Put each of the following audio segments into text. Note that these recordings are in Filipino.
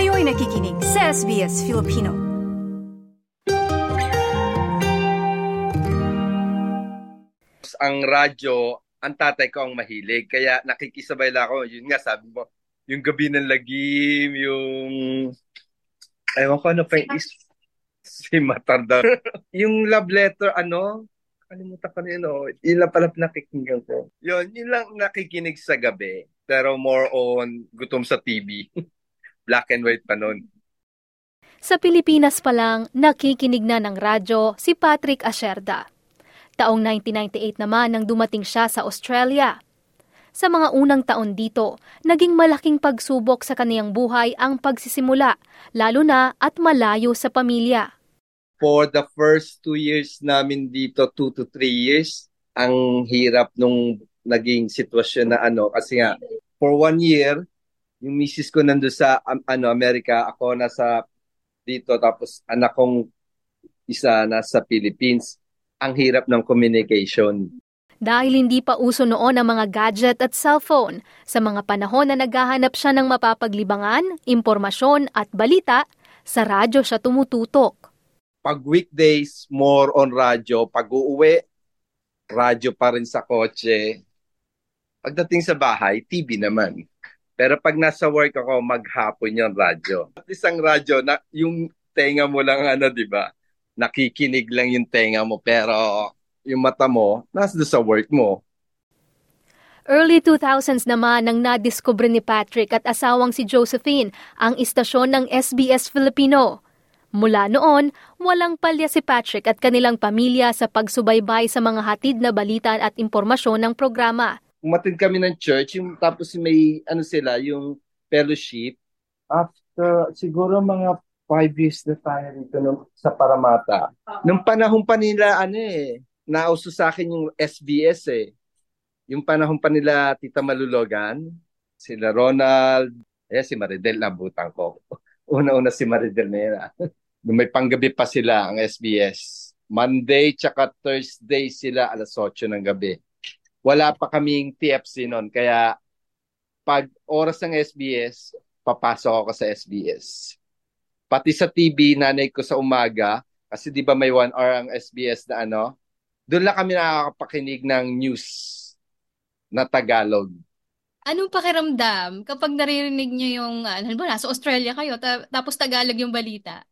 Kayo'y nakikinig sa SBS Filipino. Ang radyo, ang tatay ko ang mahilig. Kaya nakikisabay lang ako. Yun nga, sabi mo, yung gabi ng lagim, yung... Ewan ko ano pa yung is... Si Matarda. yung love letter, ano? Kalimutan ko na yun, oh. Yun lang pala nakikinggan ko. Yun, yun lang nakikinig sa gabi. Pero more on gutom sa TV. Black and white pa nun. Sa Pilipinas pa lang, nakikinig na ng radyo si Patrick Asherda. Taong 1998 naman nang dumating siya sa Australia. Sa mga unang taon dito, naging malaking pagsubok sa kaniyang buhay ang pagsisimula, lalo na at malayo sa pamilya. For the first two years namin dito, two to three years, ang hirap nung naging sitwasyon na ano, kasi nga, for one year, yung misis ko nando sa um, ano Amerika, ako nasa dito tapos anak kong isa nasa Philippines. Ang hirap ng communication. Dahil hindi pa uso noon ang mga gadget at cellphone, sa mga panahon na naghahanap siya ng mapapaglibangan, impormasyon at balita, sa radyo siya tumututok. Pag weekdays, more on radyo. Pag uuwi, radyo pa rin sa kotse. Pagdating sa bahay, TV naman. Pero pag nasa work ako, maghapon yung radyo. At isang radyo, na, yung tenga mo lang, ano, di ba? Nakikinig lang yung tenga mo, pero yung mata mo, nasa sa work mo. Early 2000s naman nang nadiskubre ni Patrick at asawang si Josephine ang istasyon ng SBS Filipino. Mula noon, walang palya si Patrick at kanilang pamilya sa pagsubaybay sa mga hatid na balita at impormasyon ng programa. Umatid kami ng church, yung, tapos may ano sila, yung fellowship. After siguro mga five years na tayo dito nung, sa Paramata. Nung panahon pa nila, ano eh, nauso sa akin yung SBS eh. Yung panahon pa nila Tita Malulogan, sila Ronald, eh si Maridel, nabutan ko. Una-una si Maridel na yun. ah. Nung may panggabi pa sila ang SBS. Monday tsaka Thursday sila alas 8 ng gabi. Wala pa kaming TFC noon. Kaya pag oras ng SBS, papasok ako sa SBS. Pati sa TV, nanay ko sa umaga, kasi di ba may one hour ang SBS na ano, doon lang kami nakakapakinig ng news na Tagalog. Anong pakiramdam kapag naririnig niyo yung, ano ba, nasa Australia kayo, ta- tapos Tagalog yung balita?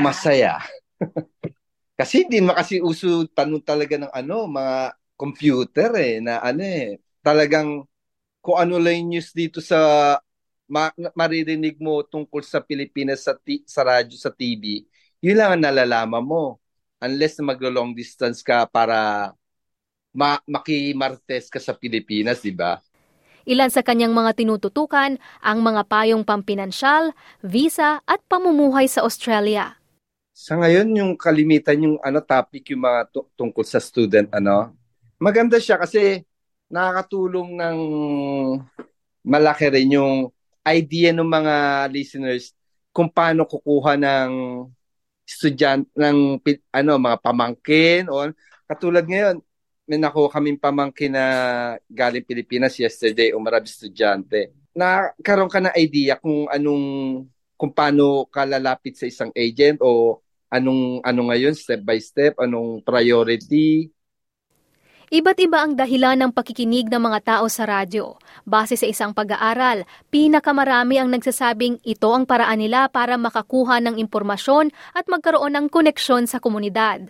Masaya. kasi hindi naman kasi uso tanong talaga ng ano, mga computer eh, na ano eh, talagang kung ano lang news dito sa ma- maririnig mo tungkol sa Pilipinas sa, ti- sa radyo, sa TV, yun lang ang nalalaman mo. Unless na maglo-long distance ka para ma- makimartes ka sa Pilipinas, di ba? Ilan sa kanyang mga tinututukan ang mga payong pampinansyal, visa at pamumuhay sa Australia. Sa ngayon, yung kalimitan yung ano topic yung mga tu- tungkol sa student ano. Maganda siya kasi nakakatulong ng malaki rin yung idea ng mga listeners kung paano kukuha ng estudyante ng ano mga pamangkin o katulad ngayon may nakuha kaming pamangkin na galing Pilipinas yesterday umarab estudyante. Nakaroon ka ng idea kung anong kung paano ka lalapit sa isang agent o anong ano ngayon step by step anong priority Iba't iba ang dahilan ng pakikinig ng mga tao sa radyo. Base sa isang pag-aaral, pinakamarami ang nagsasabing ito ang paraan nila para makakuha ng impormasyon at magkaroon ng koneksyon sa komunidad.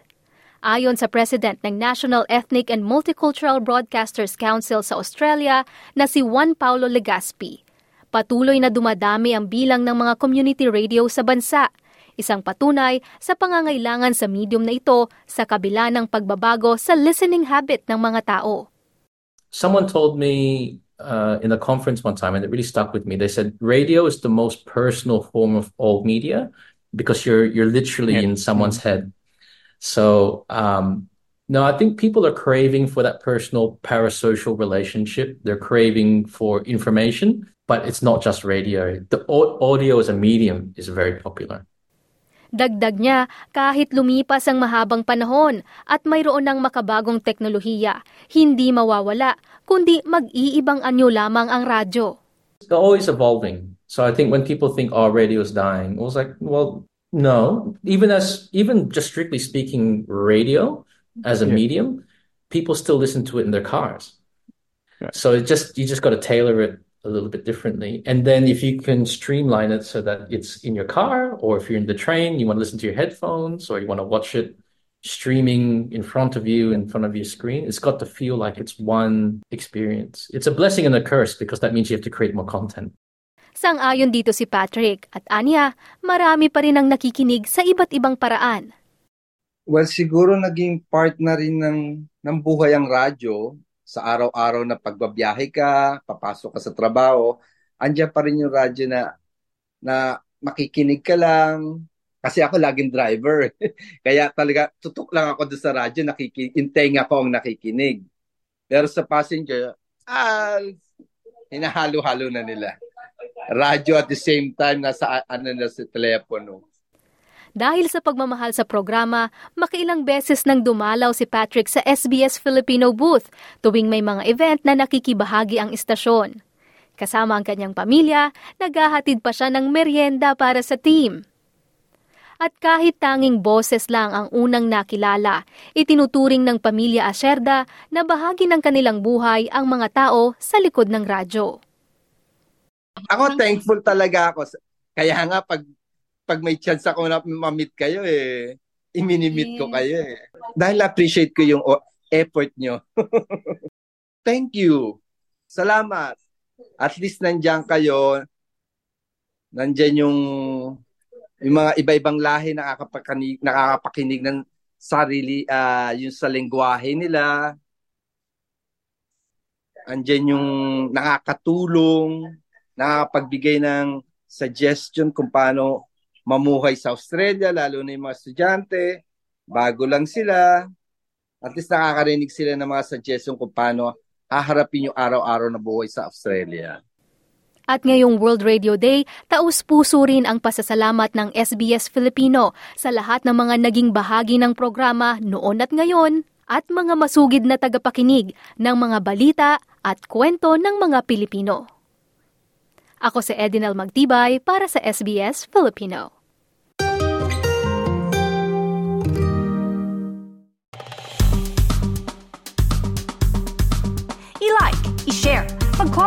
Ayon sa President ng National Ethnic and Multicultural Broadcasters Council sa Australia na si Juan Paulo Legaspi, patuloy na dumadami ang bilang ng mga community radio sa bansa – isang patunay sa pangangailangan sa medium na ito sa kabila ng pagbabago sa listening habit ng mga tao. Someone told me uh, in a conference one time, and it really stuck with me. They said radio is the most personal form of all media because you're you're literally in someone's head. So um, no, I think people are craving for that personal parasocial relationship. They're craving for information, but it's not just radio. The au- audio as a medium is very popular. Dagdag niya, kahit lumipas ang mahabang panahon at mayroon ng makabagong teknolohiya, hindi mawawala, kundi mag-iibang anyo lamang ang radyo. It's always evolving. So I think when people think, oh, radio is dying, I was like, well, no. Even as, even just strictly speaking, radio as a Yeah. medium, people still listen to it in their cars. Right. So it just, you just got to tailor it a little bit differently. And then if you can streamline it so that it's in your car, or if you're in the train, you want to listen to your headphones, or you want to watch it streaming in front of you, in front of your screen, it's got to feel like it's one experience. It's a blessing and a curse because that means you have to create more content. Sang-ayon dito si Patrick at Anya, marami pa rin ang nakikinig sa iba't ibang paraan. Well, siguro naging part na rin ng, ng buhay ang radyo sa araw-araw na pagbabiyahe ka, papasok ka sa trabaho, andyan pa rin yung radyo na, na makikinig ka lang. Kasi ako laging driver. Kaya talaga, tutok lang ako doon sa radyo, nakikinig, intenga ko ang nakikinig. Pero sa passenger, ah, hinahalo-halo na nila. Radyo at the same time, nasa ano na sa telepono. Dahil sa pagmamahal sa programa, makailang beses nang dumalaw si Patrick sa SBS Filipino booth tuwing may mga event na nakikibahagi ang istasyon. Kasama ang kanyang pamilya, naghahatid pa siya ng merienda para sa team. At kahit tanging boses lang ang unang nakilala, itinuturing ng pamilya Acerda na bahagi ng kanilang buhay ang mga tao sa likod ng radyo. Ako thankful talaga ako. Kaya nga pag pag may chance ako na ma-meet kayo eh, iminimit ko kayo eh. Dahil appreciate ko yung effort nyo. Thank you. Salamat. At least nandiyan kayo. Nandiyan yung yung mga iba-ibang lahi na nakakapakinig, nakakapakinig ng sarili, ah yung sa lengguwahe nila. Andiyan yung nakakatulong, nakakapagbigay ng suggestion kung paano mamuhay sa Australia, lalo na yung mga estudyante, bago lang sila. At least nakakarinig sila ng mga suggestion kung paano haharapin yung araw-araw na buhay sa Australia. At ngayong World Radio Day, taus-puso rin ang pasasalamat ng SBS Filipino sa lahat ng mga naging bahagi ng programa noon at ngayon at mga masugid na tagapakinig ng mga balita at kwento ng mga Pilipino. Ako si Edinel Magtibay para sa SBS Filipino.